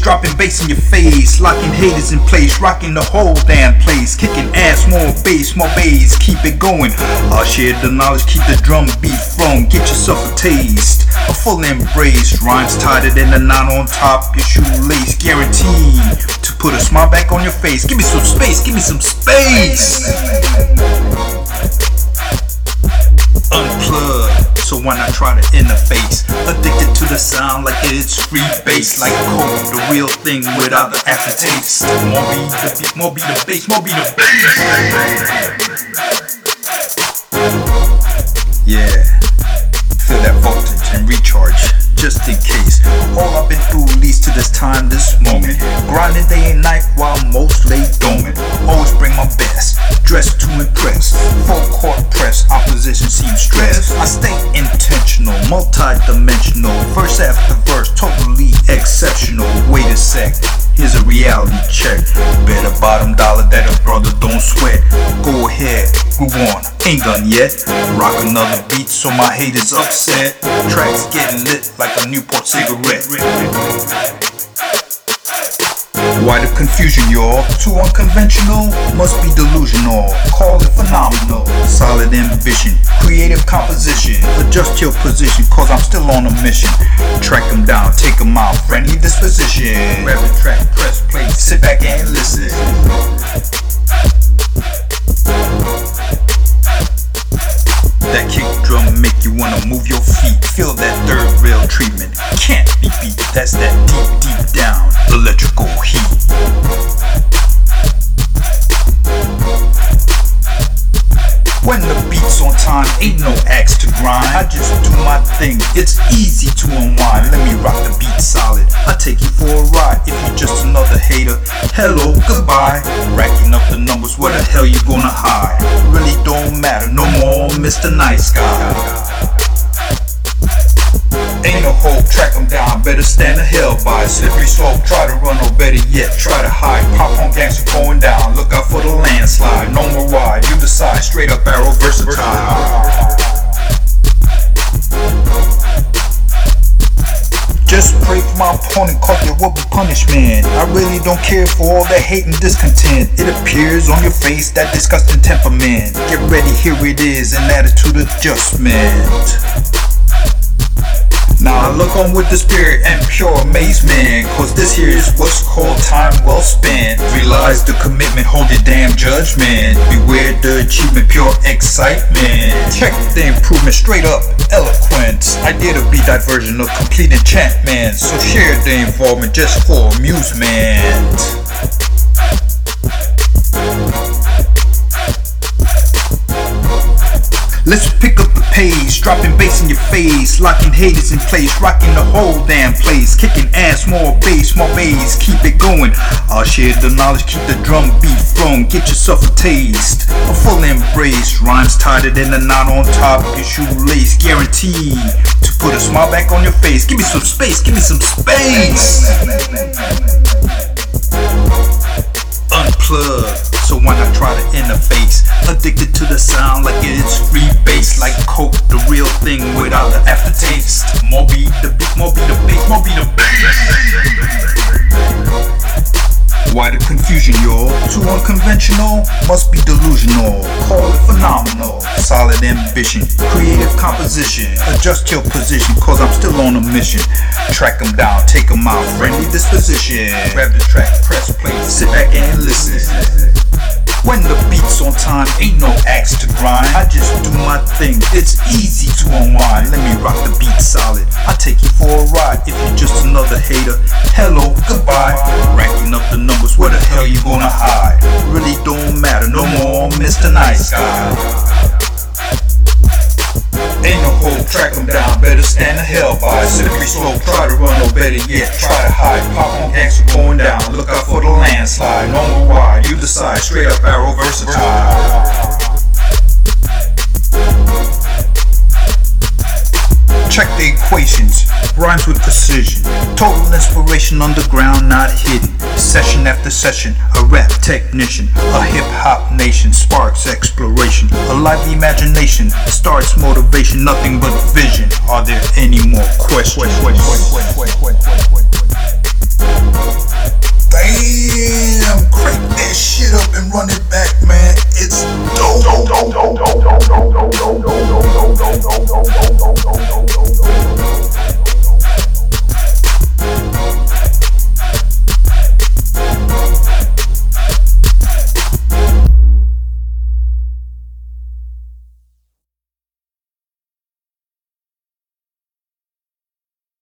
dropping bass in your face, locking haters in place, rocking the whole damn place, kicking ass, more bass, more bass, keep it going. I'll share the knowledge, keep the drum beat flowing, get yourself a taste, a full embrace, rhymes tighter than a knot on top your shoelace, guaranteed to put a smile back on your face. Give me some space, give me some space. Unplug, so why not try to interface? Addicted to the sound like it's free bass, like coke, the real thing without the aftertaste. More be the beat, more be the bass, more be the bass. Yeah, feel that voltage and recharge just in case. All I've been through leads to this time, this moment. Grinding day and night while most lay dormant. Always bring my best, dressed to impress. Full court press, opposition seems stressed. I stay intentional, multi-dimensional. Verse after verse, totally exceptional. Wait a sec. Here's a reality check. Better bottom dollar that a brother don't sweat. Go ahead, move on, ain't done yet. Rock another beat so my haters upset. Tracks getting lit like a Newport cigarette. Why the confusion, y'all? Too unconventional? Must be delusional. Call it phenomenal. Solid ambition, creative composition. Adjust your position, cause I'm still on a mission. Track them down, take them out, friendly disposition. Grab the track, press play, sit back and listen. That kick drum make you wanna move your feet. Feel that third rail treatment. Can't be beat. That's that deep, deep down the beat's on time, ain't no axe to grind. I just do my thing, it's easy to unwind. Let me rock the beat solid. I take you for a ride. If you're just another hater, hello, goodbye. Racking up the numbers, where the hell you gonna hide? Really don't matter, no more Mr. Nice Guy. Ain't no hope, track them down, better stand the hell by. Slippery slope, try to run, or better yet, try to hide. Pop on gangster going down, look out for the landslide. No more wide, you decide, straight up arrow versatile. Just pray for my opponent, cause there will be punishment. I really don't care for all that hate and discontent. It appears on your face, that disgusting temperament. Get ready, here it is, an attitude adjustment. Now I look on with the spirit and pure amazement Cause this here is what's called time well spent. Realize the commitment, hold your damn judgment. Beware the achievement, pure excitement. Check the improvement, straight up eloquence. Idea to be diversion of complete enchantment So share the involvement just for amusement Let's pick up the pace, dropping bass in your face, locking haters in place, rocking the whole damn place, kicking ass, more bass, more bass, keep it going. I'll share the knowledge, keep the drum beat flowing, get yourself a taste, a full embrace, rhymes tighter than a knot on top your shoelace, guaranteed to put a smile back on your face. Give me some space, give me some space. Addicted to the sound like it's free bass, like coke, the real thing without the aftertaste. More beat the beat, more beat the bass, more beat the bass. Why the confusion, y'all? Too unconventional? Must be delusional. Call it phenomenal. Solid ambition, creative composition. Adjust your position, cause I'm still on a mission. Track them down, take them out, friendly disposition. Grab the track, press play, sit back and listen. When the beat's on time, ain't no axe to grind. I just do my thing, it's easy to unwind. Let me rock the beat solid. I take you for a ride. If you're just another hater, hello, goodbye. Racking up the numbers, where the hell you gonna hide? Really don't matter, no more Mr. Nice Guy. Ain't track them down, better stand the hell by. Slippery slope, try to run, or better yet, try to hide. Pop on gangster going down, look out for the landslide. No more wide, you decide, straight up arrow versatile. Check the equations, rhymes with precision. Total inspiration underground, not hidden. Session after session, a rap technician. A hip hop nation sparks exploration. A lively imagination starts motivation, nothing but vision. Are there any more questions? Damn, crank that shit up and run it back.